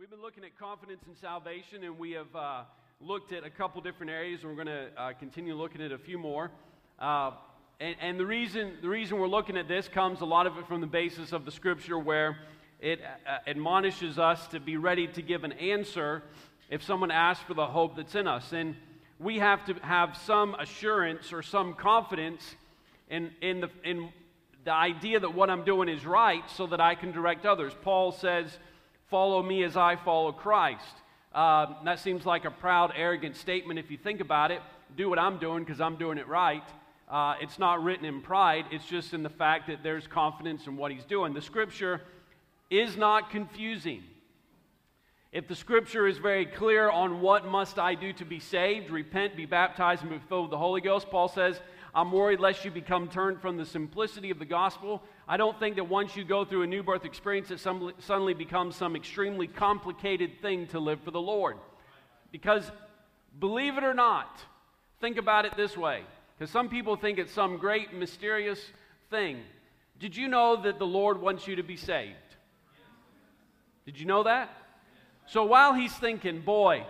We've been looking at confidence in salvation, and we have uh, looked at a couple different areas, and we're going to uh, continue looking at a few more. Uh, and, and the, reason, the reason we're looking at this comes a lot of it from the basis of the scripture where it uh, admonishes us to be ready to give an answer if someone asks for the hope that's in us. And we have to have some assurance or some confidence in, in, the, in the idea that what I'm doing is right so that I can direct others. Paul says, Follow me as I follow Christ. Uh, that seems like a proud, arrogant statement if you think about it. Do what I'm doing because I'm doing it right. Uh, it's not written in pride, it's just in the fact that there's confidence in what he's doing. The scripture is not confusing. If the scripture is very clear on what must I do to be saved, repent, be baptized, and be filled with the Holy Ghost, Paul says, I'm worried lest you become turned from the simplicity of the gospel. I don't think that once you go through a new birth experience, it suddenly becomes some extremely complicated thing to live for the Lord. Because, believe it or not, think about it this way. Because some people think it's some great mysterious thing. Did you know that the Lord wants you to be saved? Did you know that? So while he's thinking, boy,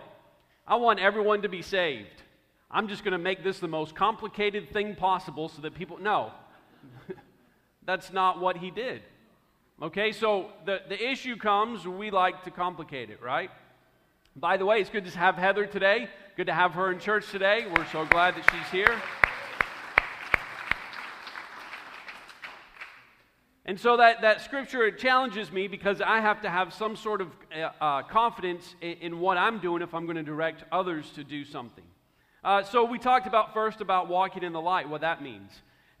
I want everyone to be saved, I'm just going to make this the most complicated thing possible so that people. No, that's not what he did. Okay, so the, the issue comes, we like to complicate it, right? By the way, it's good to have Heather today. Good to have her in church today. We're so glad that she's here. And so that, that scripture challenges me because I have to have some sort of uh, uh confidence in, in, what I'm doing if I'm going to direct others to do something. Uh, so we talked about first about walking in the light, what that means.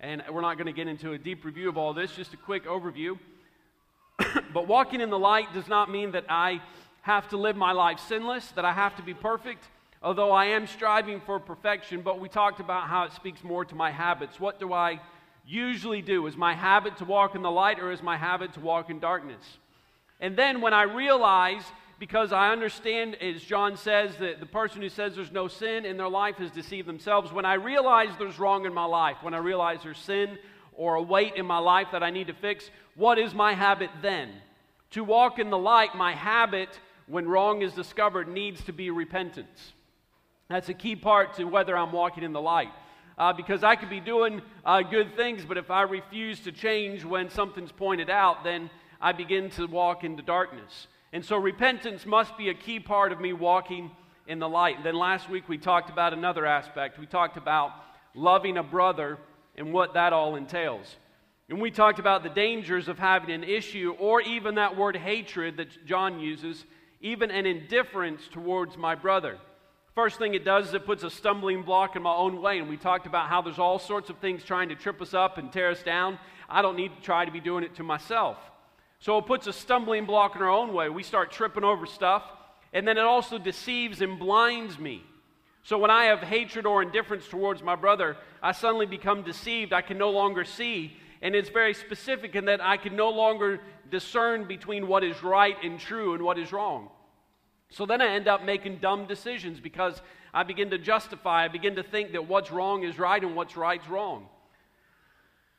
And we're not going to get into a deep review of all this, just a quick overview. but walking in the light does not mean that I have to live my life sinless, that I have to be perfect, although I am striving for perfection. But we talked about how it speaks more to my habits. What do I usually do? Is my habit to walk in the light or is my habit to walk in darkness? And then when I realize because I understand, as John says, that the person who says there's no sin in their life has deceived themselves. When I realize there's wrong in my life, when I realize there's sin or a weight in my life that I need to fix, what is my habit then? To walk in the light, my habit, when wrong is discovered, needs to be repentance. That's a key part to whether I'm walking in the light. Uh, because I could be doing uh, good things, but if I refuse to change when something's pointed out, then I begin to walk into darkness. And so repentance must be a key part of me walking in the light. And then last week we talked about another aspect. We talked about loving a brother and what that all entails. And we talked about the dangers of having an issue or even that word hatred that John uses, even an indifference towards my brother. First thing it does is it puts a stumbling block in my own way. And we talked about how there's all sorts of things trying to trip us up and tear us down. I don't need to try to be doing it to myself. So it puts a stumbling block in our own way. We start tripping over stuff, and then it also deceives and blinds me. So when I have hatred or indifference towards my brother, I suddenly become deceived. I can no longer see. And it's very specific in that I can no longer discern between what is right and true and what is wrong. So then I end up making dumb decisions because I begin to justify, I begin to think that what's wrong is right and what's right's wrong.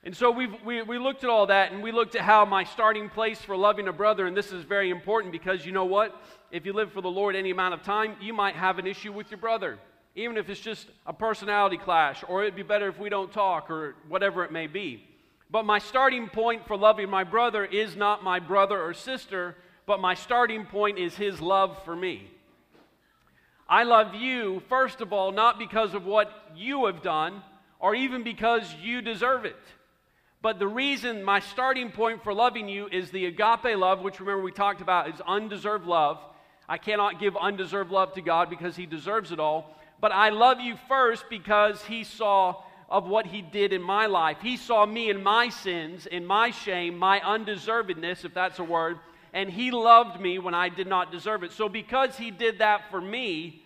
And so we've, we, we looked at all that and we looked at how my starting place for loving a brother, and this is very important because you know what? If you live for the Lord any amount of time, you might have an issue with your brother, even if it's just a personality clash, or it'd be better if we don't talk, or whatever it may be. But my starting point for loving my brother is not my brother or sister, but my starting point is his love for me. I love you, first of all, not because of what you have done, or even because you deserve it. But the reason, my starting point for loving you is the agape love, which remember we talked about is undeserved love. I cannot give undeserved love to God because He deserves it all. But I love you first because He saw of what He did in my life. He saw me in my sins, in my shame, my undeservedness, if that's a word, and He loved me when I did not deserve it. So because He did that for me,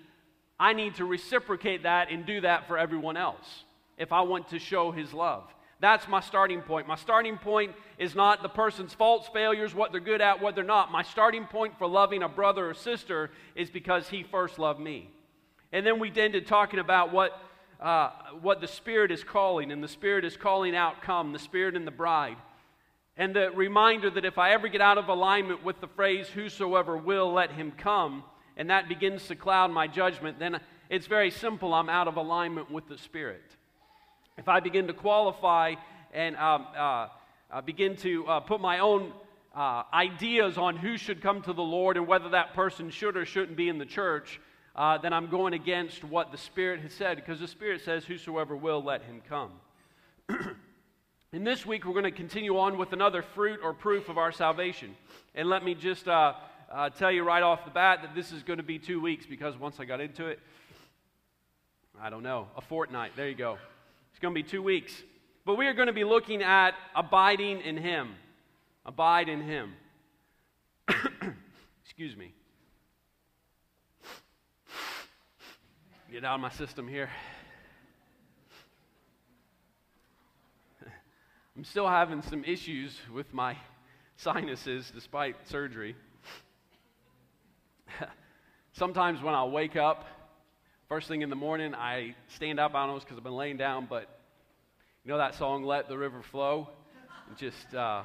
I need to reciprocate that and do that for everyone else if I want to show His love. That's my starting point. My starting point is not the person's faults, failures, what they're good at, what they're not. My starting point for loving a brother or sister is because he first loved me. And then we ended talking about what, uh, what the Spirit is calling, and the Spirit is calling out, Come, the Spirit and the bride. And the reminder that if I ever get out of alignment with the phrase, whosoever will, let him come, and that begins to cloud my judgment, then it's very simple. I'm out of alignment with the Spirit. If I begin to qualify and um, uh, uh, begin to uh, put my own uh, ideas on who should come to the Lord and whether that person should or shouldn't be in the church, uh, then I'm going against what the Spirit has said because the Spirit says, Whosoever will, let him come. and this week, we're going to continue on with another fruit or proof of our salvation. And let me just uh, tell you right off the bat that this is going to be two weeks because once I got into it, I don't know, a fortnight. There you go. It's going to be two weeks. But we are going to be looking at abiding in Him. Abide in Him. Excuse me. Get out of my system here. I'm still having some issues with my sinuses despite surgery. Sometimes when I wake up, first thing in the morning, I stand up. I don't know because I've been laying down, but you know that song, Let the River Flow? Just, uh,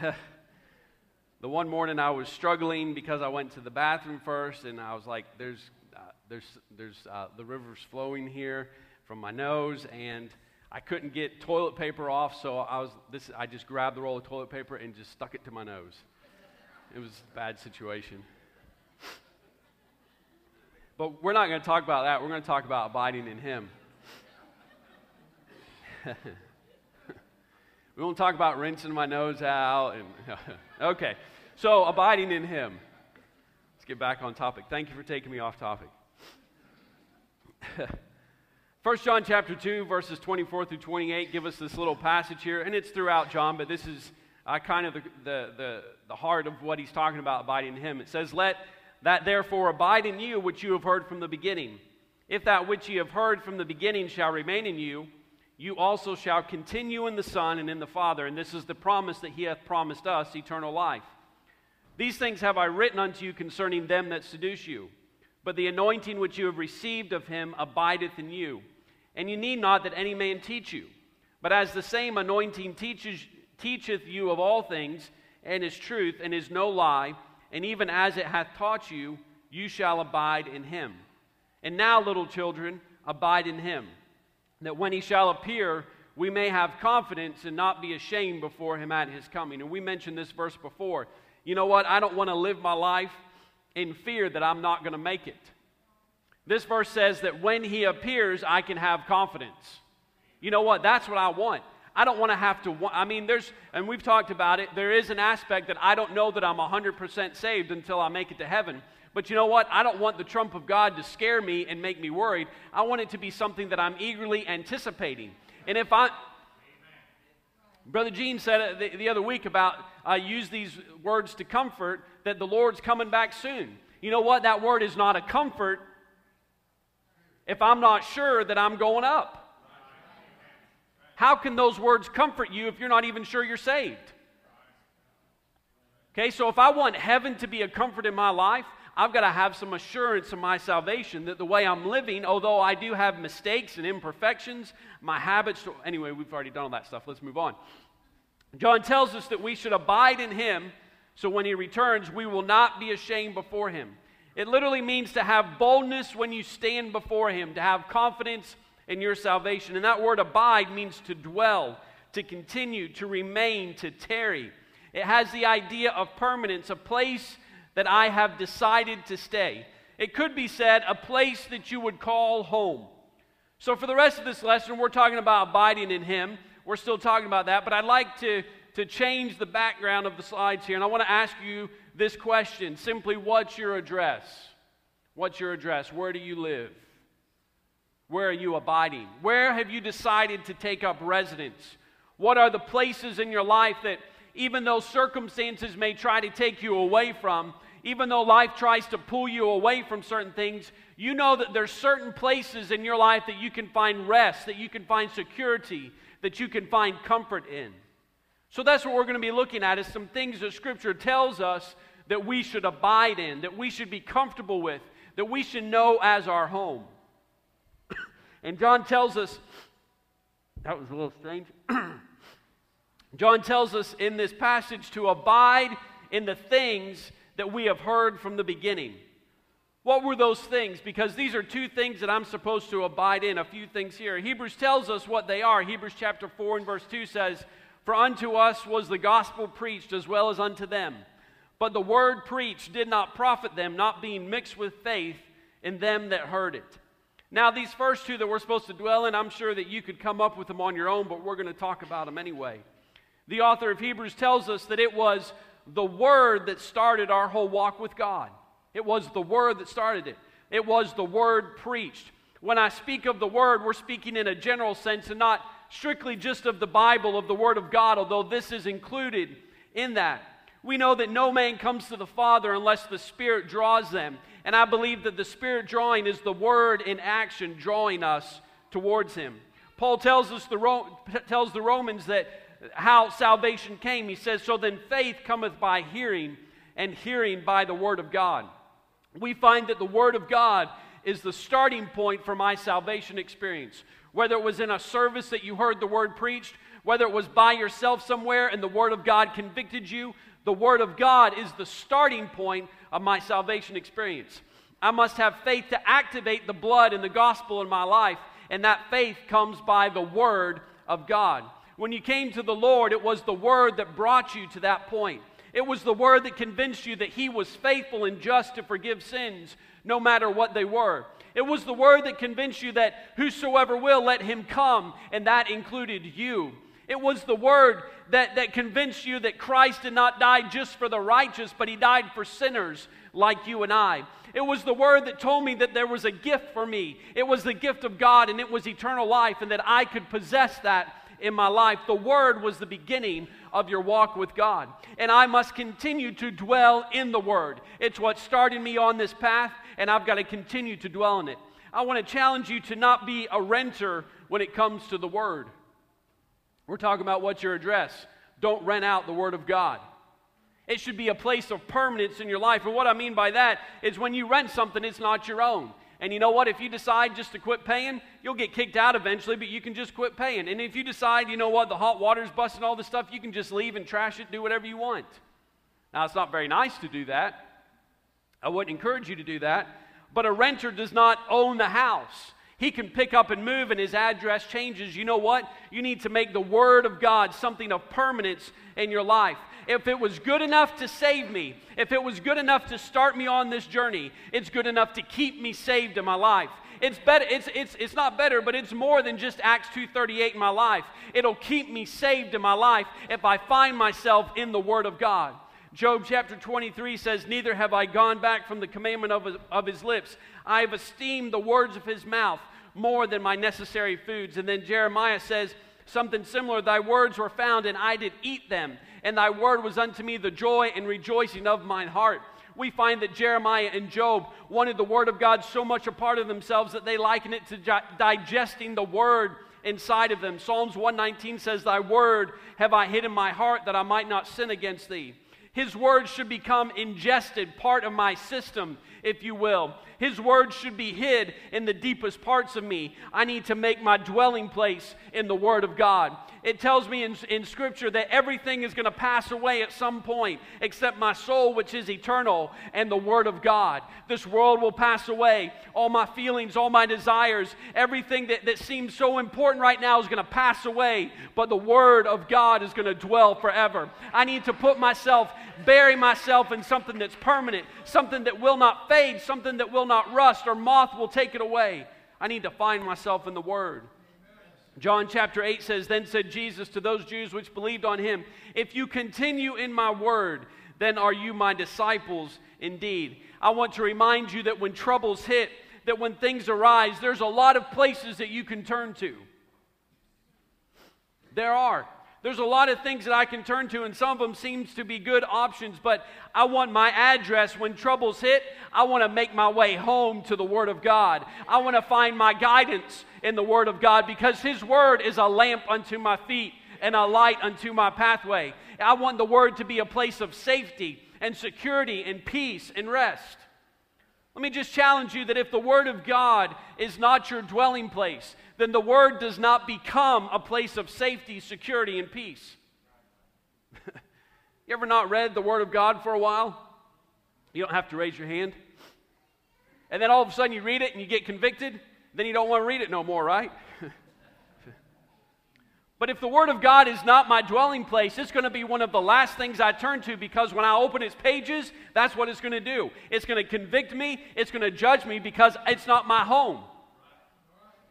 the one morning I was struggling because I went to the bathroom first, and I was like, "There's, uh, there's, there's uh, the river's flowing here from my nose," and I couldn't get toilet paper off, so I was this. I just grabbed the roll of toilet paper and just stuck it to my nose. It was a bad situation. But we're not going to talk about that. We're going to talk about abiding in Him. We won't talk about rinsing my nose out. And okay, so abiding in Him. Let's get back on topic. Thank you for taking me off topic. 1 John chapter 2, verses 24 through 28 give us this little passage here, and it's throughout John, but this is uh, kind of the, the, the, the heart of what he's talking about abiding in him. It says, Let that therefore abide in you which you have heard from the beginning. If that which ye have heard from the beginning shall remain in you, you also shall continue in the Son and in the Father. And this is the promise that he hath promised us eternal life. These things have I written unto you concerning them that seduce you. But the anointing which you have received of him abideth in you. And you need not that any man teach you. But as the same anointing teaches, teacheth you of all things, and is truth, and is no lie, and even as it hath taught you, you shall abide in him. And now, little children, abide in him that when he shall appear, we may have confidence and not be ashamed before him at his coming. And we mentioned this verse before. You know what? I don't want to live my life in fear that I'm not going to make it. This verse says that when he appears, I can have confidence. You know what? That's what I want. I don't want to have to. I mean, there's, and we've talked about it, there is an aspect that I don't know that I'm 100% saved until I make it to heaven. But you know what? I don't want the trump of God to scare me and make me worried. I want it to be something that I'm eagerly anticipating. And if I, Brother Gene said the, the other week about I uh, use these words to comfort that the Lord's coming back soon. You know what? That word is not a comfort if I'm not sure that I'm going up. How can those words comfort you if you're not even sure you're saved? Okay, so if I want heaven to be a comfort in my life, I've got to have some assurance of my salvation that the way I'm living, although I do have mistakes and imperfections, my habits. Anyway, we've already done all that stuff. Let's move on. John tells us that we should abide in him so when he returns, we will not be ashamed before him. It literally means to have boldness when you stand before him, to have confidence in your salvation. And that word abide means to dwell, to continue, to remain, to tarry. It has the idea of permanence, a place that I have decided to stay. It could be said, a place that you would call home. So, for the rest of this lesson, we're talking about abiding in Him. We're still talking about that, but I'd like to, to change the background of the slides here. And I want to ask you this question simply, what's your address? What's your address? Where do you live? Where are you abiding? Where have you decided to take up residence? What are the places in your life that even though circumstances may try to take you away from, even though life tries to pull you away from certain things, you know that there's certain places in your life that you can find rest, that you can find security, that you can find comfort in. So that's what we're going to be looking at is some things that scripture tells us that we should abide in, that we should be comfortable with, that we should know as our home. And John tells us that was a little strange. John tells us in this passage to abide in the things that we have heard from the beginning. What were those things? Because these are two things that I'm supposed to abide in. A few things here. Hebrews tells us what they are. Hebrews chapter 4 and verse 2 says, For unto us was the gospel preached as well as unto them. But the word preached did not profit them, not being mixed with faith in them that heard it. Now, these first two that we're supposed to dwell in, I'm sure that you could come up with them on your own, but we're going to talk about them anyway. The author of Hebrews tells us that it was the Word that started our whole walk with God. It was the Word that started it, it was the Word preached. When I speak of the Word, we're speaking in a general sense and not strictly just of the Bible, of the Word of God, although this is included in that. We know that no man comes to the Father unless the Spirit draws them. And I believe that the Spirit drawing is the Word in action drawing us towards Him. Paul tells us the Ro- tells the Romans that how salvation came. He says, So then faith cometh by hearing, and hearing by the word of God. We find that the word of God is the starting point for my salvation experience. Whether it was in a service that you heard the word preached, whether it was by yourself somewhere and the word of God convicted you, the word of God is the starting point of my salvation experience. I must have faith to activate the blood and the gospel in my life, and that faith comes by the word of God. When you came to the Lord, it was the word that brought you to that point. It was the word that convinced you that He was faithful and just to forgive sins, no matter what they were. It was the word that convinced you that whosoever will, let him come, and that included you. It was the word that, that convinced you that Christ did not die just for the righteous, but he died for sinners like you and I. It was the word that told me that there was a gift for me. It was the gift of God, and it was eternal life, and that I could possess that in my life. The Word was the beginning of your walk with God. And I must continue to dwell in the Word. It's what started me on this path, and I've got to continue to dwell in it. I want to challenge you to not be a renter when it comes to the Word. We're talking about what's your address. Don't rent out the Word of God. It should be a place of permanence in your life. And what I mean by that is when you rent something, it's not your own. And you know what? If you decide just to quit paying, you'll get kicked out eventually, but you can just quit paying. And if you decide, you know what, the hot water's busting all this stuff, you can just leave and trash it, do whatever you want. Now, it's not very nice to do that. I wouldn't encourage you to do that. But a renter does not own the house. He can pick up and move, and his address changes. You know what? You need to make the Word of God something of permanence in your life if it was good enough to save me, if it was good enough to start me on this journey, it's good enough to keep me saved in my life. It's better, it's, it's, it's not better, but it's more than just Acts 2.38 in my life. It'll keep me saved in my life if I find myself in the Word of God. Job chapter 23 says, Neither have I gone back from the commandment of of his lips. I have esteemed the words of his mouth more than my necessary foods. And then Jeremiah says, something similar. Thy words were found, and I did eat them, and thy word was unto me the joy and rejoicing of mine heart. We find that Jeremiah and Job wanted the word of God so much a part of themselves that they liken it to di- digesting the word inside of them. Psalms 119 says, Thy word have I hid in my heart that I might not sin against thee. His words should become ingested, part of my system, if you will. His word should be hid in the deepest parts of me. I need to make my dwelling place in the word of God. It tells me in, in Scripture that everything is going to pass away at some point except my soul, which is eternal, and the Word of God. This world will pass away. All my feelings, all my desires, everything that, that seems so important right now is going to pass away, but the Word of God is going to dwell forever. I need to put myself, bury myself in something that's permanent, something that will not fade, something that will not rust or moth will take it away. I need to find myself in the Word. John chapter 8 says, Then said Jesus to those Jews which believed on him, If you continue in my word, then are you my disciples indeed. I want to remind you that when troubles hit, that when things arise, there's a lot of places that you can turn to. There are. There's a lot of things that I can turn to, and some of them seems to be good options, but I want my address when troubles hit. I want to make my way home to the Word of God. I want to find my guidance in the Word of God because His Word is a lamp unto my feet and a light unto my pathway. I want the Word to be a place of safety and security and peace and rest. Let me just challenge you that if the Word of God is not your dwelling place, then the Word does not become a place of safety, security, and peace. you ever not read the Word of God for a while? You don't have to raise your hand. And then all of a sudden you read it and you get convicted, then you don't want to read it no more, right? But if the Word of God is not my dwelling place, it's going to be one of the last things I turn to because when I open its pages, that's what it's going to do. It's going to convict me, it's going to judge me because it's not my home.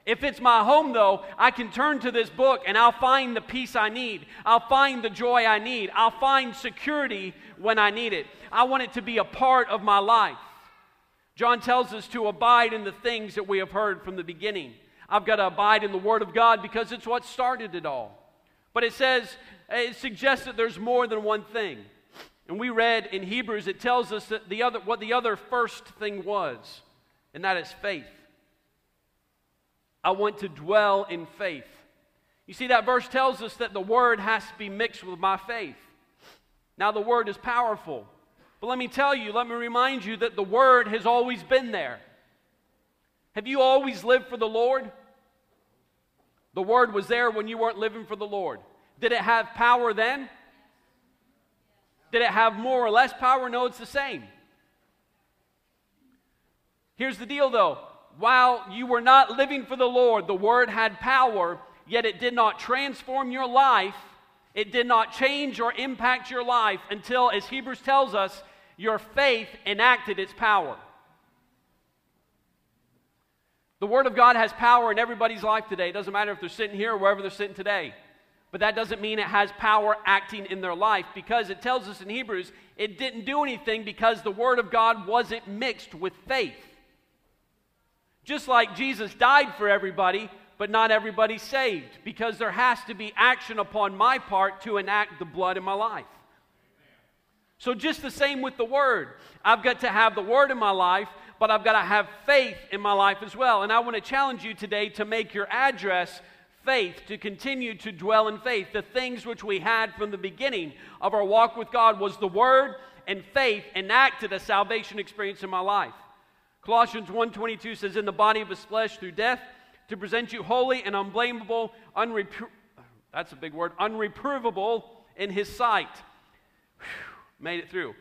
If it's my home, though, I can turn to this book and I'll find the peace I need. I'll find the joy I need. I'll find security when I need it. I want it to be a part of my life. John tells us to abide in the things that we have heard from the beginning. I've got to abide in the Word of God because it's what started it all. But it says, it suggests that there's more than one thing. And we read in Hebrews, it tells us that the other, what the other first thing was, and that is faith. I want to dwell in faith. You see, that verse tells us that the Word has to be mixed with my faith. Now, the Word is powerful. But let me tell you, let me remind you that the Word has always been there. Have you always lived for the Lord? The word was there when you weren't living for the Lord. Did it have power then? Did it have more or less power? No, it's the same. Here's the deal though. While you were not living for the Lord, the word had power, yet it did not transform your life. It did not change or impact your life until, as Hebrews tells us, your faith enacted its power. The Word of God has power in everybody's life today. It doesn't matter if they're sitting here or wherever they're sitting today. But that doesn't mean it has power acting in their life because it tells us in Hebrews it didn't do anything because the Word of God wasn't mixed with faith. Just like Jesus died for everybody, but not everybody saved because there has to be action upon my part to enact the blood in my life. So, just the same with the Word. I've got to have the Word in my life, but I've got to have faith in my life as well. And I want to challenge you today to make your address faith, to continue to dwell in faith. The things which we had from the beginning of our walk with God was the Word and faith enacted a salvation experience in my life. Colossians 1:22 says, "In the body of his flesh through death, to present you holy and unblameable, unrepro- that's a big word, unreprovable in his sight." Whew, made it through.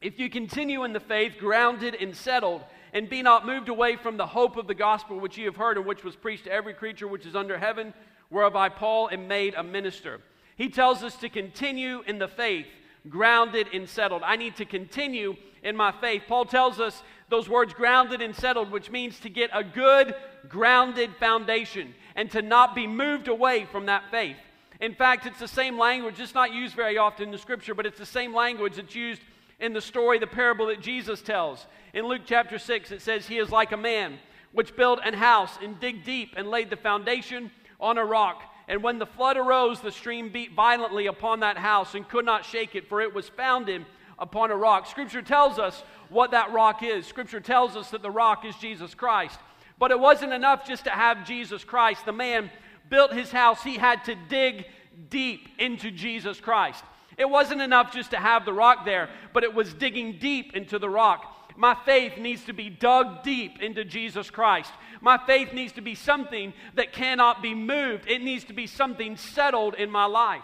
If you continue in the faith, grounded and settled, and be not moved away from the hope of the gospel which ye have heard and which was preached to every creature which is under heaven, whereof I, Paul, am made a minister. He tells us to continue in the faith, grounded and settled. I need to continue in my faith. Paul tells us those words grounded and settled, which means to get a good, grounded foundation and to not be moved away from that faith. In fact, it's the same language. It's not used very often in the scripture, but it's the same language that's used in the story, the parable that Jesus tells. In Luke chapter 6, it says, He is like a man which built an house and dig deep and laid the foundation on a rock. And when the flood arose, the stream beat violently upon that house and could not shake it, for it was founded upon a rock. Scripture tells us what that rock is. Scripture tells us that the rock is Jesus Christ. But it wasn't enough just to have Jesus Christ. The man built his house, he had to dig deep into Jesus Christ. It wasn't enough just to have the rock there, but it was digging deep into the rock. My faith needs to be dug deep into Jesus Christ. My faith needs to be something that cannot be moved. It needs to be something settled in my life.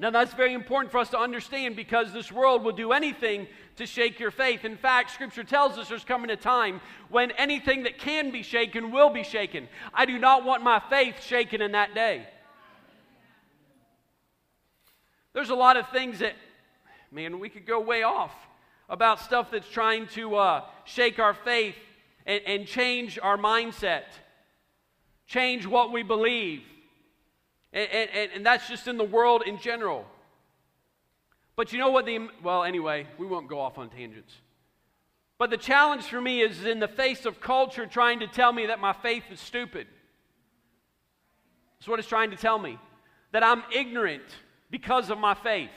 Now, that's very important for us to understand because this world will do anything to shake your faith. In fact, Scripture tells us there's coming a time when anything that can be shaken will be shaken. I do not want my faith shaken in that day. There's a lot of things that, man, we could go way off about stuff that's trying to uh, shake our faith and, and change our mindset, change what we believe. And, and, and that's just in the world in general. But you know what the, well, anyway, we won't go off on tangents. But the challenge for me is in the face of culture trying to tell me that my faith is stupid. That's what it's trying to tell me. That I'm ignorant because of my faith.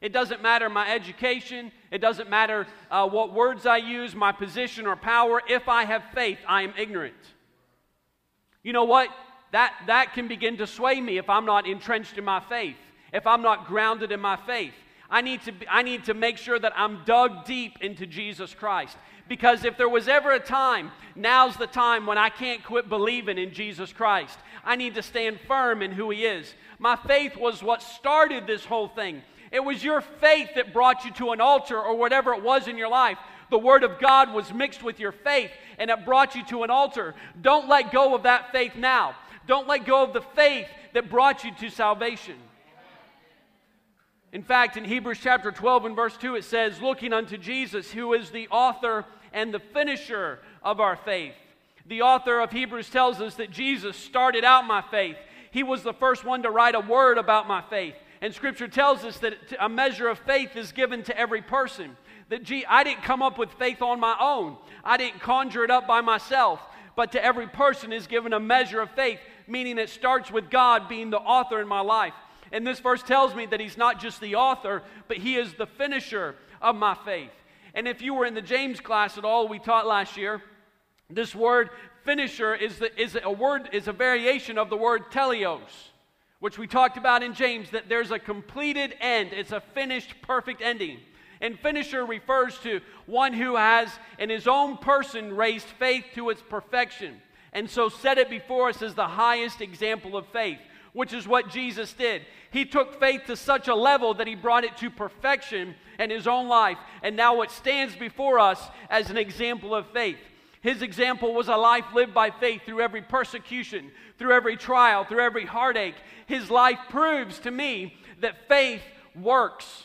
It doesn't matter my education, it doesn't matter uh, what words I use, my position or power. If I have faith, I am ignorant. You know what? That, that can begin to sway me if I'm not entrenched in my faith, if I'm not grounded in my faith. I need, to, I need to make sure that I'm dug deep into Jesus Christ. Because if there was ever a time, now's the time when I can't quit believing in Jesus Christ. I need to stand firm in who He is. My faith was what started this whole thing. It was your faith that brought you to an altar or whatever it was in your life. The Word of God was mixed with your faith and it brought you to an altar. Don't let go of that faith now. Don't let go of the faith that brought you to salvation. In fact, in Hebrews chapter 12 and verse 2, it says, Looking unto Jesus, who is the author and the finisher of our faith. The author of Hebrews tells us that Jesus started out my faith. He was the first one to write a word about my faith. And Scripture tells us that a measure of faith is given to every person. That, gee, I didn't come up with faith on my own, I didn't conjure it up by myself. But to every person is given a measure of faith, meaning it starts with God being the author in my life. And this verse tells me that He's not just the author, but He is the finisher of my faith. And if you were in the James class at all, we taught last year, this word finisher is, the, is a word is a variation of the word teleos, which we talked about in James, that there's a completed end. It's a finished, perfect ending. And finisher refers to one who has, in his own person, raised faith to its perfection. And so set it before us as the highest example of faith, which is what Jesus did. He took faith to such a level that he brought it to perfection in his own life. And now it stands before us as an example of faith. His example was a life lived by faith through every persecution, through every trial, through every heartache. His life proves to me that faith works.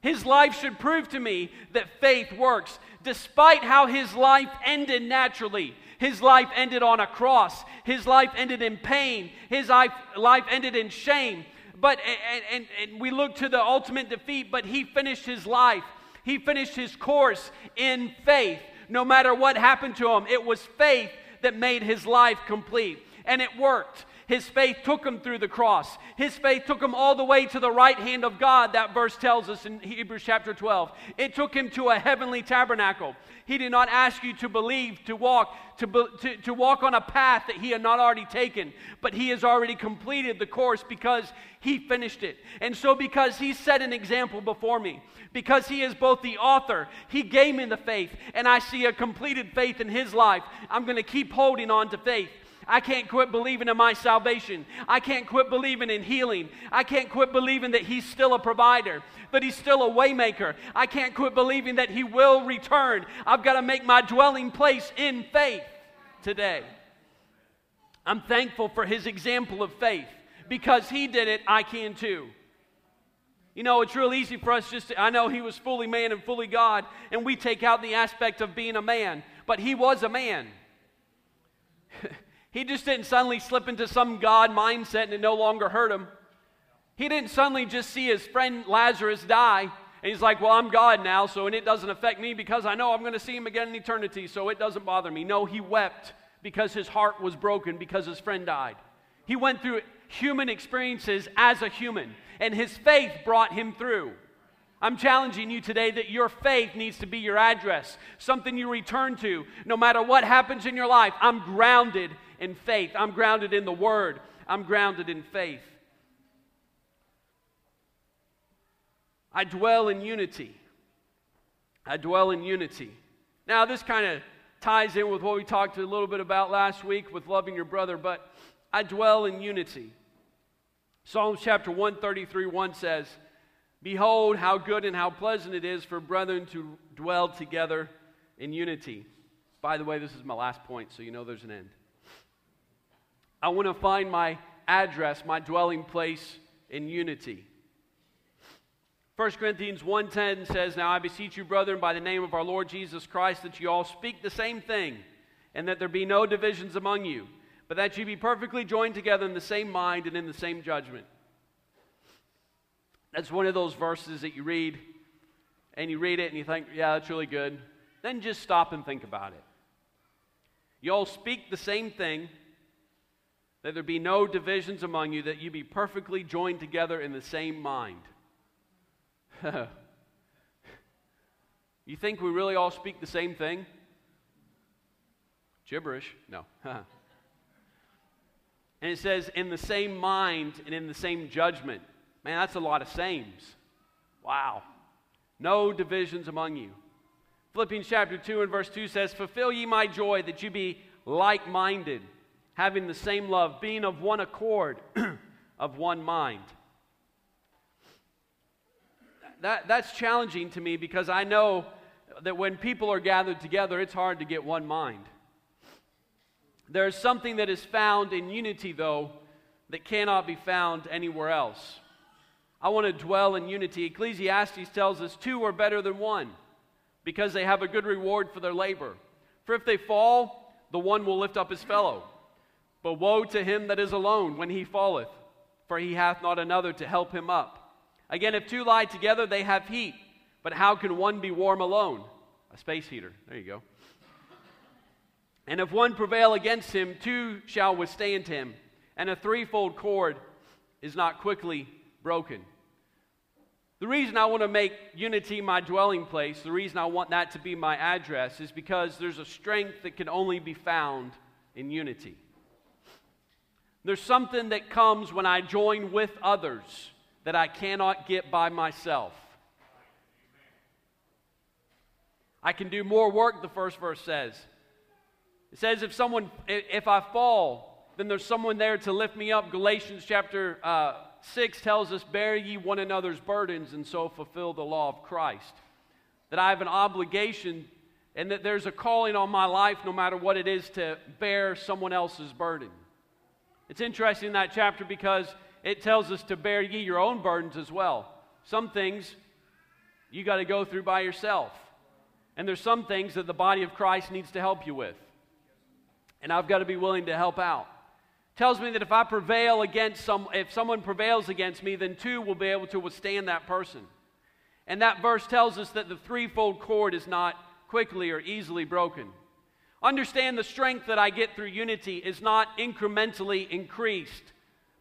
His life should prove to me that faith works. Despite how his life ended naturally, his life ended on a cross, his life ended in pain, his life, ended in shame. But, and, and, and we look to the ultimate defeat, but he finished his life. He finished his course in faith. No matter what happened to him, it was faith that made his life complete. And it worked. His faith took him through the cross. His faith took him all the way to the right hand of God, that verse tells us in Hebrews chapter 12. It took him to a heavenly tabernacle. He did not ask you to believe, to walk, to, to, to walk on a path that he had not already taken, but he has already completed the course because he finished it. And so, because he set an example before me, because he is both the author, he gave me the faith, and I see a completed faith in his life, I'm going to keep holding on to faith. I can't quit believing in my salvation. I can't quit believing in healing. I can't quit believing that He's still a provider, that He's still a waymaker. I can't quit believing that He will return. I've got to make my dwelling place in faith today. I'm thankful for His example of faith. Because He did it, I can too. You know, it's real easy for us just to, I know he was fully man and fully God, and we take out the aspect of being a man, but he was a man. He just didn't suddenly slip into some God mindset and it no longer hurt him. He didn't suddenly just see his friend Lazarus die and he's like, Well, I'm God now, so and it doesn't affect me because I know I'm going to see him again in eternity, so it doesn't bother me. No, he wept because his heart was broken because his friend died. He went through human experiences as a human, and his faith brought him through. I'm challenging you today that your faith needs to be your address, something you return to. No matter what happens in your life, I'm grounded in faith. I'm grounded in the Word. I'm grounded in faith. I dwell in unity. I dwell in unity. Now, this kind of ties in with what we talked a little bit about last week with loving your brother, but I dwell in unity. Psalms chapter 133 1 says, Behold, how good and how pleasant it is for brethren to dwell together in unity. By the way, this is my last point, so you know there's an end. I want to find my address, my dwelling place in unity. 1 Corinthians 1:10 says, "Now I beseech you, brethren, by the name of our Lord Jesus Christ, that you all speak the same thing, and that there be no divisions among you, but that you be perfectly joined together in the same mind and in the same judgment." That's one of those verses that you read, and you read it and you think, "Yeah, that's really good." Then just stop and think about it. You all speak the same thing, that there be no divisions among you, that you be perfectly joined together in the same mind. you think we really all speak the same thing? Gibberish? No. and it says, in the same mind and in the same judgment. Man, that's a lot of sames. Wow. No divisions among you. Philippians chapter 2 and verse 2 says, Fulfill ye my joy that you be like minded having the same love, being of one accord, of one mind. That, that's challenging to me because I know that when people are gathered together, it's hard to get one mind. There's something that is found in unity, though, that cannot be found anywhere else. I want to dwell in unity. Ecclesiastes tells us two are better than one because they have a good reward for their labor. For if they fall, the one will lift up his fellow. But woe to him that is alone when he falleth, for he hath not another to help him up. Again, if two lie together, they have heat. But how can one be warm alone? A space heater. There you go. And if one prevail against him, two shall withstand him. And a threefold cord is not quickly broken. The reason I want to make unity my dwelling place, the reason I want that to be my address, is because there's a strength that can only be found in unity. There's something that comes when I join with others that I cannot get by myself. I can do more work, the first verse says. It says, if someone, if I fall, then there's someone there to lift me up. Galatians chapter uh, 6 tells us, Bear ye one another's burdens and so fulfill the law of Christ. That I have an obligation and that there's a calling on my life, no matter what it is, to bear someone else's burden. It's interesting in that chapter because it tells us to bear ye your own burdens as well. Some things you got to go through by yourself. And there's some things that the body of Christ needs to help you with. And I've got to be willing to help out tells me that if I prevail against some, if someone prevails against me, then two will be able to withstand that person. And that verse tells us that the threefold cord is not quickly or easily broken. Understand the strength that I get through unity is not incrementally increased,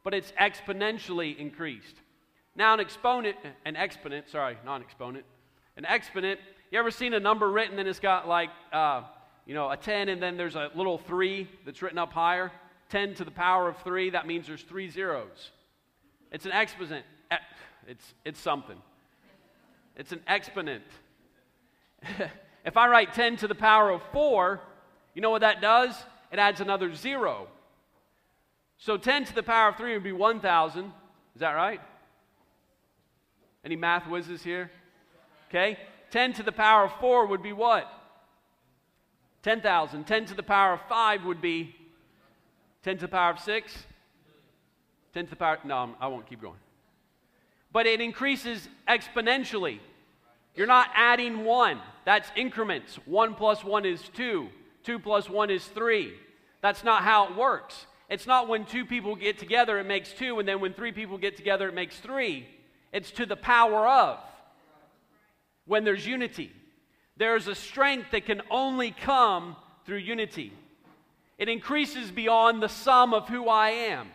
but it's exponentially increased. Now, an exponent, an exponent, sorry, not an exponent, an exponent, you ever seen a number written and it's got like, uh, you know, a 10 and then there's a little 3 that's written up higher? 10 to the power of 3, that means there's three zeros. It's an exponent. It's, it's something. It's an exponent. if I write 10 to the power of 4, you know what that does? It adds another zero. So 10 to the power of 3 would be 1,000. Is that right? Any math whizzes here? Okay. 10 to the power of 4 would be what? 10,000. 10 to the power of 5 would be 10 to the power of 6? 10 to the power, no, I won't keep going. But it increases exponentially. You're not adding one, that's increments. 1 plus 1 is 2, 2 plus 1 is 3. That's not how it works. It's not when two people get together, it makes two, and then when three people get together, it makes three. It's to the power of when there's unity. There's a strength that can only come through unity. It increases beyond the sum of who I am.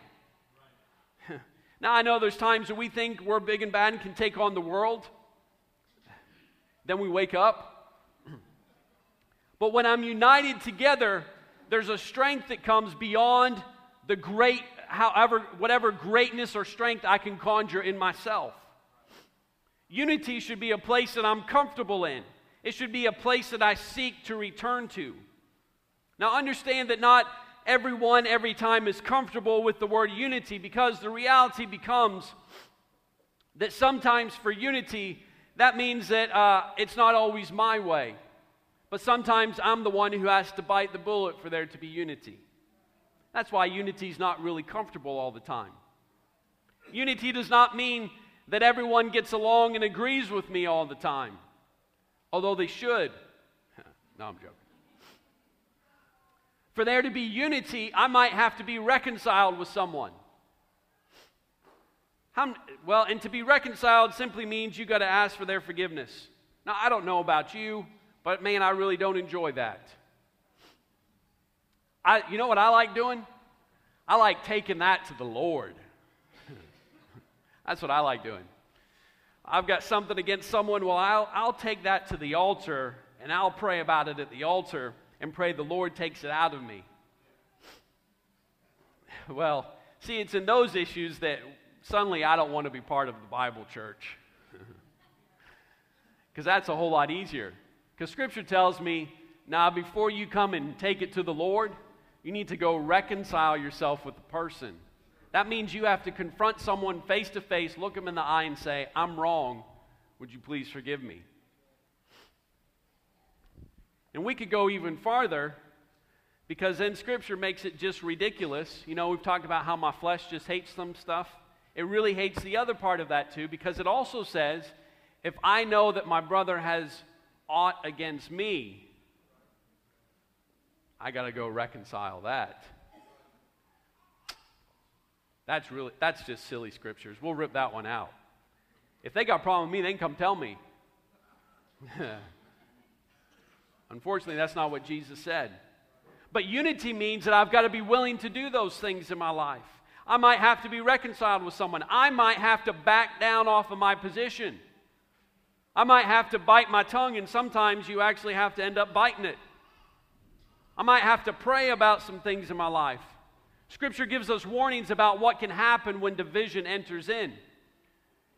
now, I know there's times that we think we're big and bad and can take on the world. Then we wake up. But when I'm united together, there's a strength that comes beyond the great, however, whatever greatness or strength I can conjure in myself. Unity should be a place that I'm comfortable in. It should be a place that I seek to return to. Now, understand that not everyone every time is comfortable with the word unity because the reality becomes that sometimes for unity, that means that uh, it's not always my way. But sometimes I'm the one who has to bite the bullet for there to be unity. That's why unity is not really comfortable all the time. Unity does not mean that everyone gets along and agrees with me all the time, although they should. no, I'm joking. For there to be unity, I might have to be reconciled with someone. How, well, and to be reconciled simply means you got to ask for their forgiveness. Now, I don't know about you, but man, I really don't enjoy that. I, you know what I like doing? I like taking that to the Lord. That's what I like doing. I've got something against someone, well, I'll, I'll take that to the altar and I'll pray about it at the altar and pray the Lord takes it out of me. Well, see, it's in those issues that suddenly I don't want to be part of the Bible church. Because that's a whole lot easier. Because Scripture tells me, now before you come and take it to the Lord, You need to go reconcile yourself with the person. That means you have to confront someone face to face, look them in the eye, and say, I'm wrong. Would you please forgive me? And we could go even farther because then Scripture makes it just ridiculous. You know, we've talked about how my flesh just hates some stuff. It really hates the other part of that too because it also says, if I know that my brother has aught against me, I got to go reconcile that. That's really that's just silly scriptures. We'll rip that one out. If they got a problem with me, they can come tell me. Unfortunately, that's not what Jesus said. But unity means that I've got to be willing to do those things in my life. I might have to be reconciled with someone. I might have to back down off of my position. I might have to bite my tongue, and sometimes you actually have to end up biting it. I might have to pray about some things in my life. Scripture gives us warnings about what can happen when division enters in.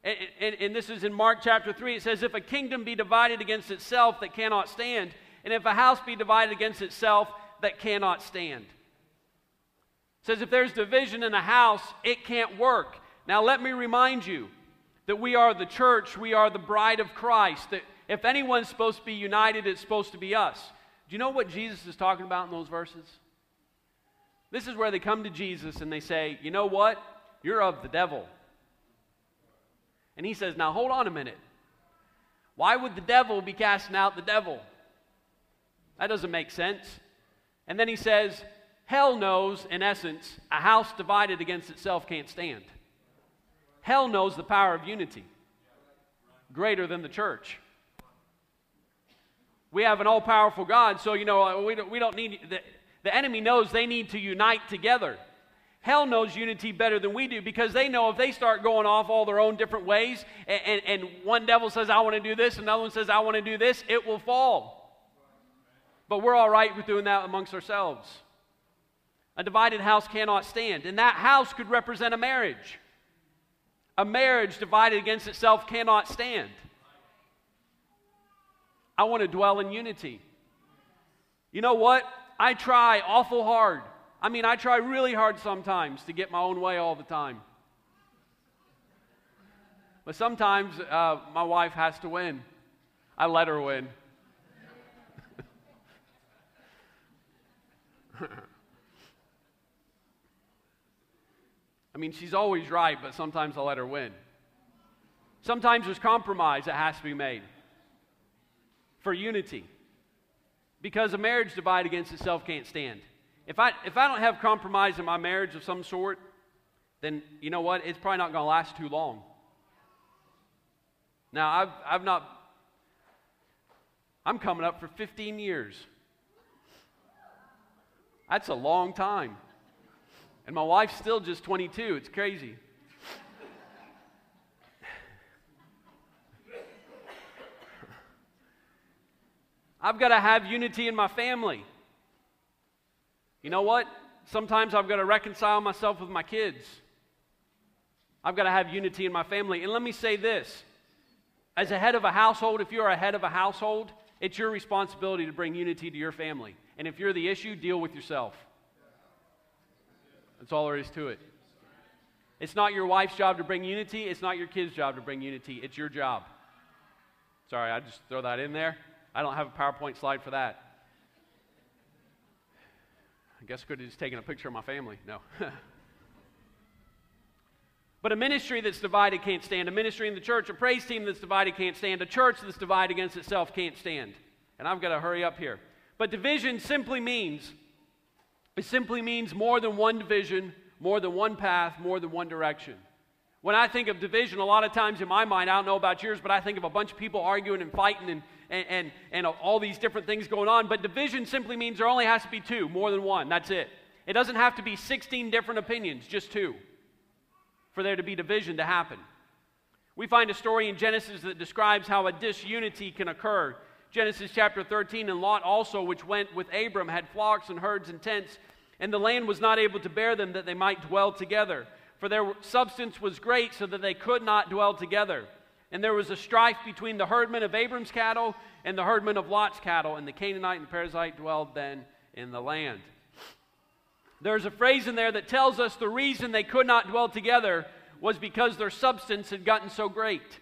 And, and, and, this is in Mark chapter 3. It says, If a kingdom be divided against itself that cannot stand, and if a house be divided against itself that cannot stand. It says, If there's division in a house, it can't work. Now, let me remind you that we are the church, we are the bride of Christ, that if anyone's supposed to be united, it's supposed to be us. Do you know what Jesus is talking about in those verses? This is where they come to Jesus and they say, You know what? You're of the devil. And he says, Now hold on a minute. Why would the devil be casting out the devil? That doesn't make sense. And then he says, Hell knows, in essence, a house divided against itself can't stand. Hell knows the power of unity greater than the church. We have an all powerful God, so, you know, we don't, we don't need, the, the enemy knows they need to unite together. Hell knows unity better than we do because they know if they start going off all their own different ways, and, and, and one devil says, I want to do this, another one says, I want to do this, it will fall. But we're all right with doing that amongst ourselves. A divided house cannot stand, and that house could represent a marriage. A marriage divided against itself cannot stand. I want to dwell in unity. You know what? I try awful hard. I mean, I try really hard sometimes to get my own way all the time. But sometimes uh, my wife has to win. I let her win. mean, she's always right, but sometimes I let her win. Sometimes there's compromise that has to be made for unity. Because a marriage divided against itself can't stand. If I, if I don't have compromise in my marriage of some sort, then you know what? It's probably not going to last too long. Now, I've, I've not, I'm coming up for 15 years. That's a long time. And my wife's still just 22. It's crazy. I've got to have unity in my family. You know what? Sometimes I've got to reconcile myself with my kids. I've got to have unity in my family. And let me say this as a head of a household, if you're a head of a household, it's your responsibility to bring unity to your family. And if you're the issue, deal with yourself. That's all there is to it. It's not your wife's job to bring unity. It's not your kid's job to bring unity. It's your job. Sorry, I just throw that in there. I don't have a PowerPoint slide for that. I guess I could have just taken a picture of my family. No. but a ministry that's divided can't stand. A ministry in the church, a praise team that's divided can't stand. A church that's divided against itself can't stand. And I've got to hurry up here. But division simply means it simply means more than one division, more than one path, more than one direction. When I think of division, a lot of times in my mind, I don't know about yours, but I think of a bunch of people arguing and fighting and, and, and, and all these different things going on. But division simply means there only has to be two, more than one. That's it. It doesn't have to be 16 different opinions, just two, for there to be division to happen. We find a story in Genesis that describes how a disunity can occur. Genesis chapter 13, and Lot also, which went with Abram, had flocks and herds and tents, and the land was not able to bear them that they might dwell together. For their substance was great, so that they could not dwell together. And there was a strife between the herdmen of Abram's cattle and the herdmen of Lot's cattle, and the Canaanite and the Perizzite dwelled then in the land. There's a phrase in there that tells us the reason they could not dwell together was because their substance had gotten so great.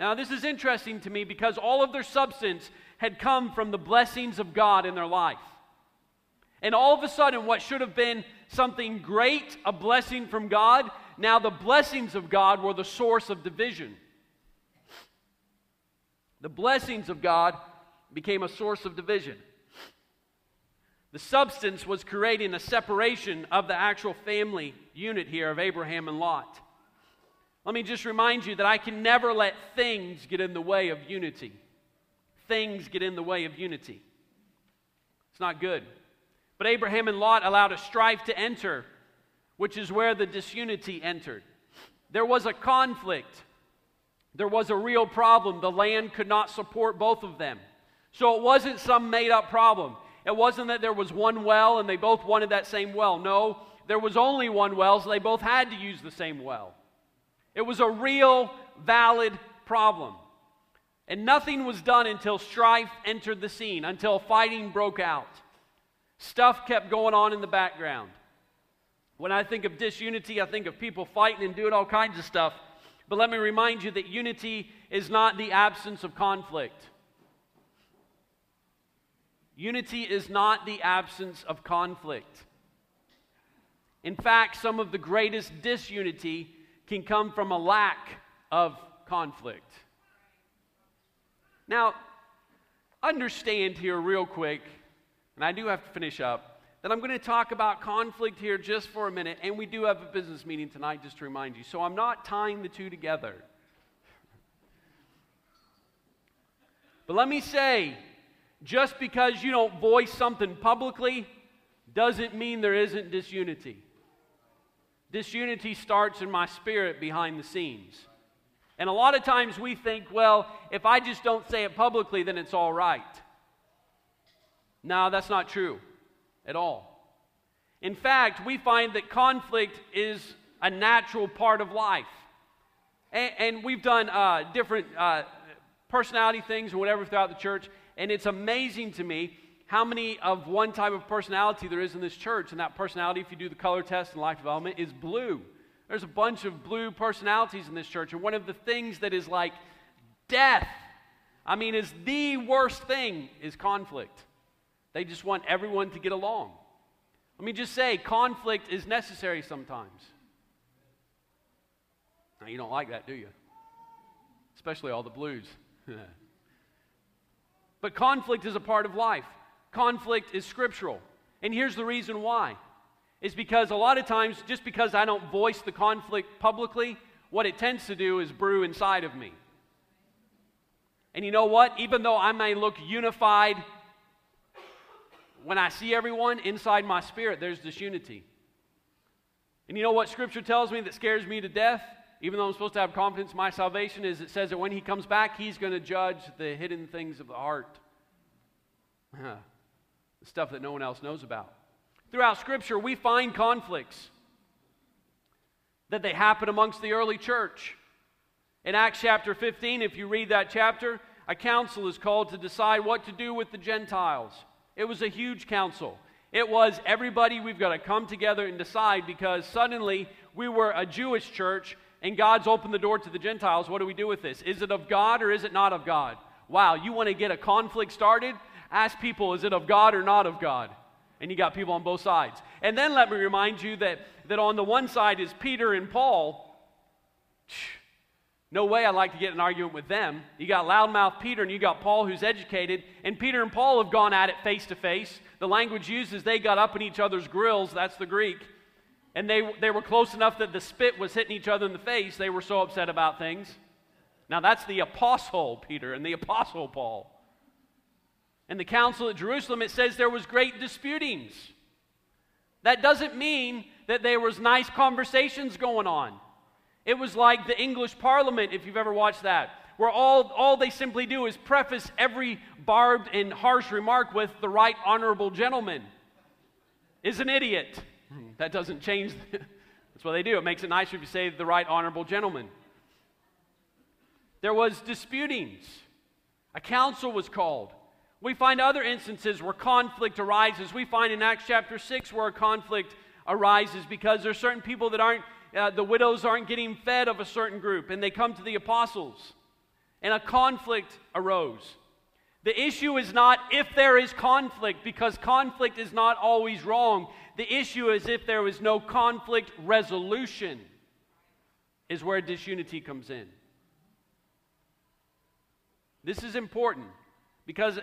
Now, this is interesting to me because all of their substance had come from the blessings of God in their life. And all of a sudden, what should have been something great, a blessing from God, now the blessings of God were the source of division. The blessings of God became a source of division. The substance was creating a separation of the actual family unit here of Abraham and Lot. Let me just remind you that I can never let things get in the way of unity. Things get in the way of unity. It's not good. But Abraham and Lot allowed a strife to enter, which is where the disunity entered. There was a conflict. There was a real problem. The land could not support both of them. So it wasn't some made up problem. It wasn't that there was one well and they both wanted that same well. No, there was only one well, so they both had to use the same well. It was a real, valid problem. And nothing was done until strife entered the scene, until fighting broke out. Stuff kept going on in the background. When I think of disunity, I think of people fighting and doing all kinds of stuff. But let me remind you that unity is not the absence of conflict. Unity is not the absence of conflict. In fact, some of the greatest disunity can come from a lack of conflict. Now, understand here, real quick, and I do have to finish up, that I'm going to talk about conflict here just for a minute, and we do have a business meeting tonight, just to remind you. So I'm not tying the two together. But let me say, just because you don't voice something publicly doesn't mean there isn't disunity. Disunity starts in my spirit behind the scenes. And a lot of times we think, well, if I just don't say it publicly, then it's all right. No, that's not true at all. In fact, we find that conflict is a natural part of life. And, and we've done uh, different uh, personality things or whatever throughout the church. And it's amazing to me how many of one type of personality there is in this church. And that personality, if you do the color test in life development, is blue. There's a bunch of blue personalities in this church. And one of the things that is like death, I mean, is the worst thing, is conflict. They just want everyone to get along. Let me just say, conflict is necessary sometimes. Now, you don't like that, do you? Especially all the blues. But conflict is a part of life. Conflict is scriptural. And here's the reason why. Is because a lot of times, just because I don't voice the conflict publicly, what it tends to do is brew inside of me. And you know what? Even though I may look unified when I see everyone, inside my spirit, there's disunity. And you know what Scripture tells me that scares me to death? even though I'm supposed to have confidence in my salvation, is it says that when he comes back, he's going to judge the hidden things of the heart. Stuff that no one else knows about. Throughout Scripture, we find conflicts that they happen amongst the early church. In Acts chapter 15, if you read that chapter, a council is called to decide what to do with the Gentiles. It was a huge council. It was everybody, we've got to come together and decide because suddenly we were a Jewish church and God's opened the door to the Gentiles, what do we do with this? Is it of God or is it not of God? Wow, you want to get a conflict started? Ask people, is it of God or not of God? And you got people on both sides. And then let me remind you that, that on the one side is Peter and Paul. No way I'd like to get an argument with them. You got loudmouth Peter and you got Paul who's educated. And Peter and Paul have gone at it face to face. The language used is they got up in each other's grills. That's the Greek and they, they were close enough that the spit was hitting each other in the face. They were so upset about things. Now, that's the apostle Peter and the apostle Paul. In the council at Jerusalem, it says there was great disputings. That doesn't mean that there was nice conversations going on. It was like the English Parliament, if you've ever watched that, where all, all they simply do is preface every barbed and harsh remark with the right honorable gentleman is an idiot. Hmm, that doesn't change. That's what they do. It makes it nicer if you say the right honorable gentleman. There was disputings. A council was called. We find other instances where conflict arises. We find in Acts chapter 6 where a conflict arises because there's certain people that aren't, uh, the widows aren't getting fed of a certain group, and they come to the apostles, and a conflict arose. The issue is not if there is conflict, because conflict is not always wrong. The issue is if there is no conflict resolution, is where disunity comes in. This is important because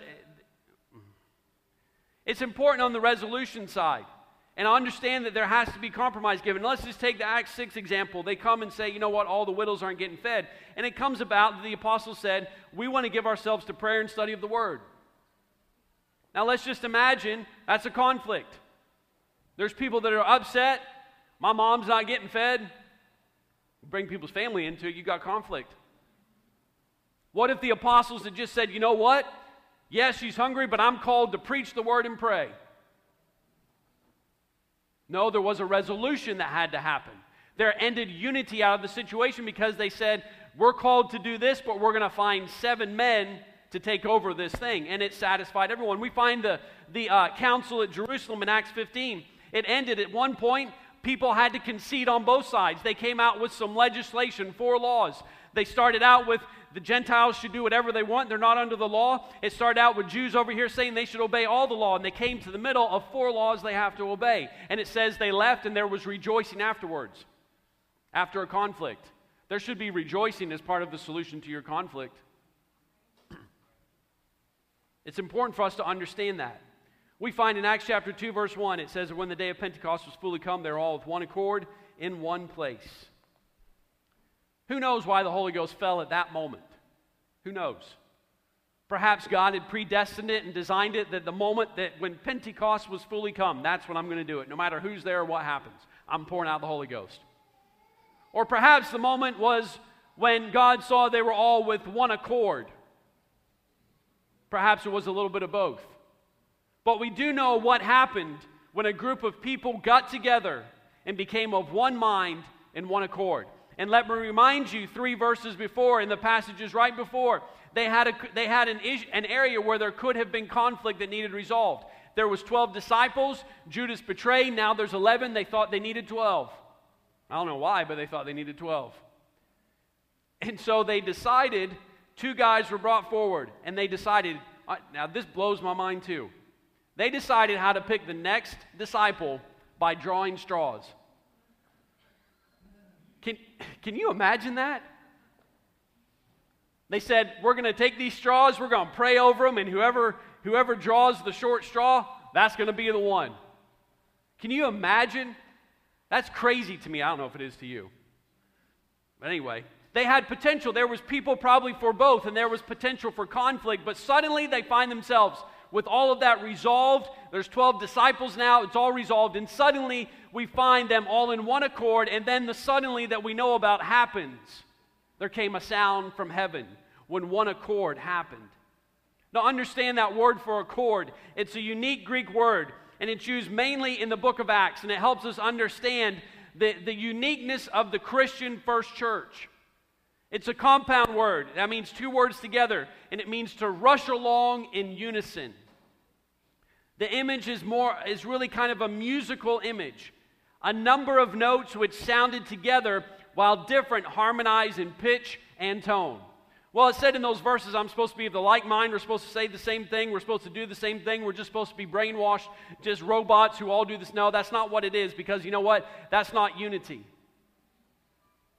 it's important on the resolution side. And I understand that there has to be compromise given. Let's just take the Acts 6 example. They come and say, you know what, all the widows aren't getting fed. And it comes about that the apostles said, we want to give ourselves to prayer and study of the word. Now let's just imagine that's a conflict. There's people that are upset. My mom's not getting fed. bring people's family into it, you got conflict. What if the apostles had just said, you know what? Yes, she's hungry, but I'm called to preach the word and pray. No, there was a resolution that had to happen. There ended unity out of the situation because they said, We're called to do this, but we're going to find seven men to take over this thing. And it satisfied everyone. We find the, the uh, council at Jerusalem in Acts 15. It ended at one point, people had to concede on both sides. They came out with some legislation, four laws. They started out with the Gentiles should do whatever they want. They're not under the law. It started out with Jews over here saying they should obey all the law, and they came to the middle of four laws they have to obey. And it says they left, and there was rejoicing afterwards, after a conflict. There should be rejoicing as part of the solution to your conflict. It's important for us to understand that. We find in Acts chapter 2, verse 1, it says that when the day of Pentecost was fully come, they're all with one accord in one place. Who knows why the Holy Ghost fell at that moment? Who knows? Perhaps God had predestined it and designed it that the moment that when Pentecost was fully come, that's when I'm going to do it. No matter who's there or what happens, I'm pouring out the Holy Ghost. Or perhaps the moment was when God saw they were all with one accord. Perhaps it was a little bit of both. But we do know what happened when a group of people got together and became of one mind and one accord. And let me remind you, three verses before, in the passages right before, they had, a, they had an, an area where there could have been conflict that needed resolved. There was 12 disciples. Judas betrayed. Now there's 11. They thought they needed 12. I don't know why, but they thought they needed 12. And so they decided, two guys were brought forward, and they decided, now this blows my mind too. They decided how to pick the next disciple by drawing straws. Can, can you imagine that? They said, We're going to take these straws, we're going to pray over them, and whoever, whoever draws the short straw, that's going to be the one. Can you imagine? That's crazy to me. I don't know if it is to you. But anyway, they had potential. There was people probably for both, and there was potential for conflict, but suddenly they find themselves with all of that resolved. There's 12 disciples now, it's all resolved, and suddenly we find them all in one accord, and then the suddenly that we know about happens. There came a sound from heaven when one accord happened. Now, understand that word for accord. It's a unique Greek word, and it's used mainly in the book of Acts, and it helps us understand the, the uniqueness of the Christian first church. It's a compound word. That means two words together, and it means to rush along in unison. The image is more is really kind of a musical image. A number of notes which sounded together while different harmonize in pitch and tone. Well, it said in those verses, I'm supposed to be of the like mind. We're supposed to say the same thing. We're supposed to do the same thing. We're just supposed to be brainwashed, just robots who all do this. No, that's not what it is because you know what? That's not unity.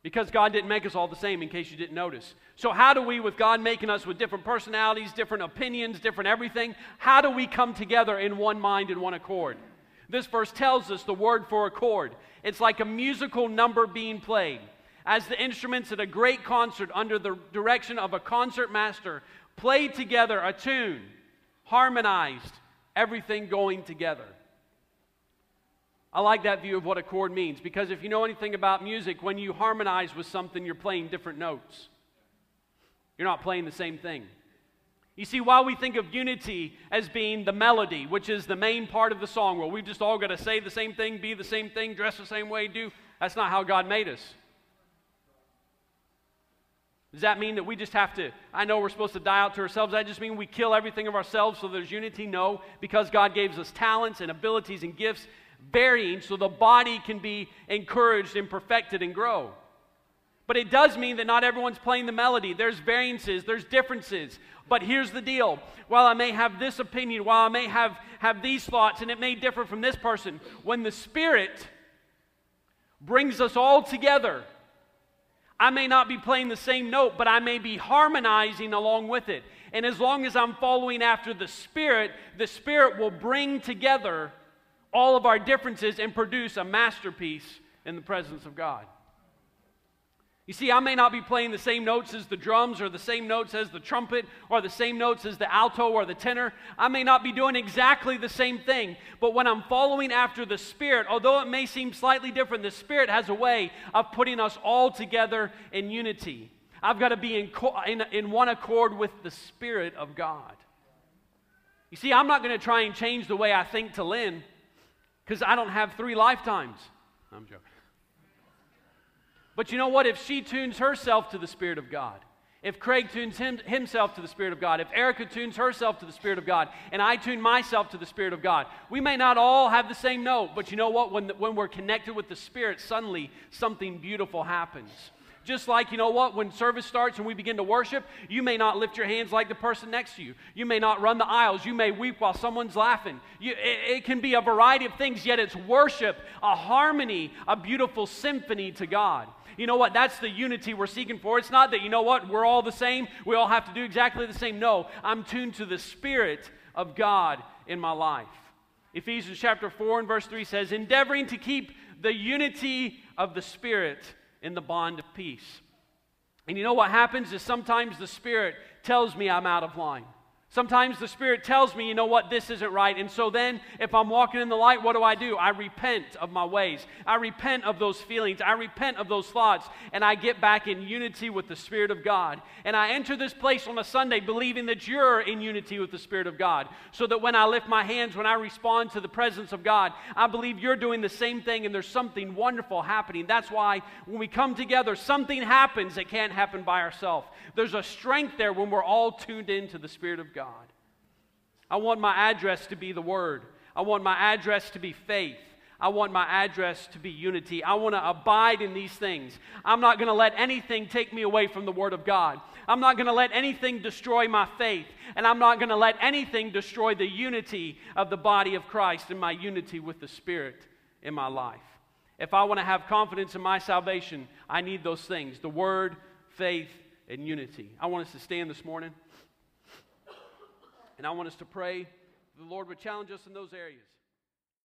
Because God didn't make us all the same, in case you didn't notice. So, how do we, with God making us with different personalities, different opinions, different everything, how do we come together in one mind and one accord? This verse tells us the word for accord. It's like a musical number being played. As the instruments at a great concert under the direction of a concert master played together a tune, harmonized, everything going together. I like that view of what a chord means because if you know anything about music, when you harmonize with something, you're playing different notes. You're not playing the same thing. You see, while we think of unity as being the melody, which is the main part of the song, where we've just all got to say the same thing, be the same thing, dress the same way, do, that's not how God made us. Does that mean that we just have to? I know we're supposed to die out to ourselves. Does that just mean we kill everything of ourselves so there's unity? No, because God gave us talents and abilities and gifts varying so the body can be encouraged and perfected and grow. But it does mean that not everyone's playing the melody. There's variances, there's differences. But here's the deal while I may have this opinion, while I may have, have these thoughts, and it may differ from this person, when the Spirit brings us all together, I may not be playing the same note, but I may be harmonizing along with it. And as long as I'm following after the Spirit, the Spirit will bring together all of our differences and produce a masterpiece in the presence of God. You see, I may not be playing the same notes as the drums or the same notes as the trumpet or the same notes as the alto or the tenor. I may not be doing exactly the same thing. But when I'm following after the Spirit, although it may seem slightly different, the Spirit has a way of putting us all together in unity. I've got to be in, in, in one accord with the Spirit of God. You see, I'm not going to try and change the way I think to Lynn because I don't have three lifetimes. I'm joking. But you know what? If she tunes herself to the Spirit of God, if Craig tunes him, himself to the Spirit of God, if Erica tunes herself to the Spirit of God, and I tune myself to the Spirit of God, we may not all have the same note, but you know what? When, when we're connected with the Spirit, suddenly something beautiful happens. Just like, you know what, when service starts and we begin to worship, you may not lift your hands like the person next to you. You may not run the aisles. You may weep while someone's laughing. You, it, it can be a variety of things, yet it's worship, a harmony, a beautiful symphony to God. You know what? That's the unity we're seeking for. It's not that, you know what, we're all the same. We all have to do exactly the same. No, I'm tuned to the Spirit of God in my life. Ephesians chapter 4 and verse 3 says, endeavoring to keep the unity of the Spirit in the bond of peace. And you know what happens is sometimes the Spirit tells me I'm out of line. Sometimes the Spirit tells me, you know what, this isn't right. And so then, if I'm walking in the light, what do I do? I repent of my ways. I repent of those feelings. I repent of those thoughts. And I get back in unity with the Spirit of God. And I enter this place on a Sunday believing that you're in unity with the Spirit of God. So that when I lift my hands, when I respond to the presence of God, I believe you're doing the same thing and there's something wonderful happening. That's why when we come together, something happens that can't happen by ourselves. There's a strength there when we're all tuned into the Spirit of God. God. I want my address to be the Word. I want my address to be faith. I want my address to be unity. I want to abide in these things. I'm not going to let anything take me away from the Word of God. I'm not going to let anything destroy my faith. And I'm not going to let anything destroy the unity of the body of Christ and my unity with the Spirit in my life. If I want to have confidence in my salvation, I need those things the Word, faith, and unity. I want us to stand this morning. And I want us to pray the Lord would challenge us in those areas.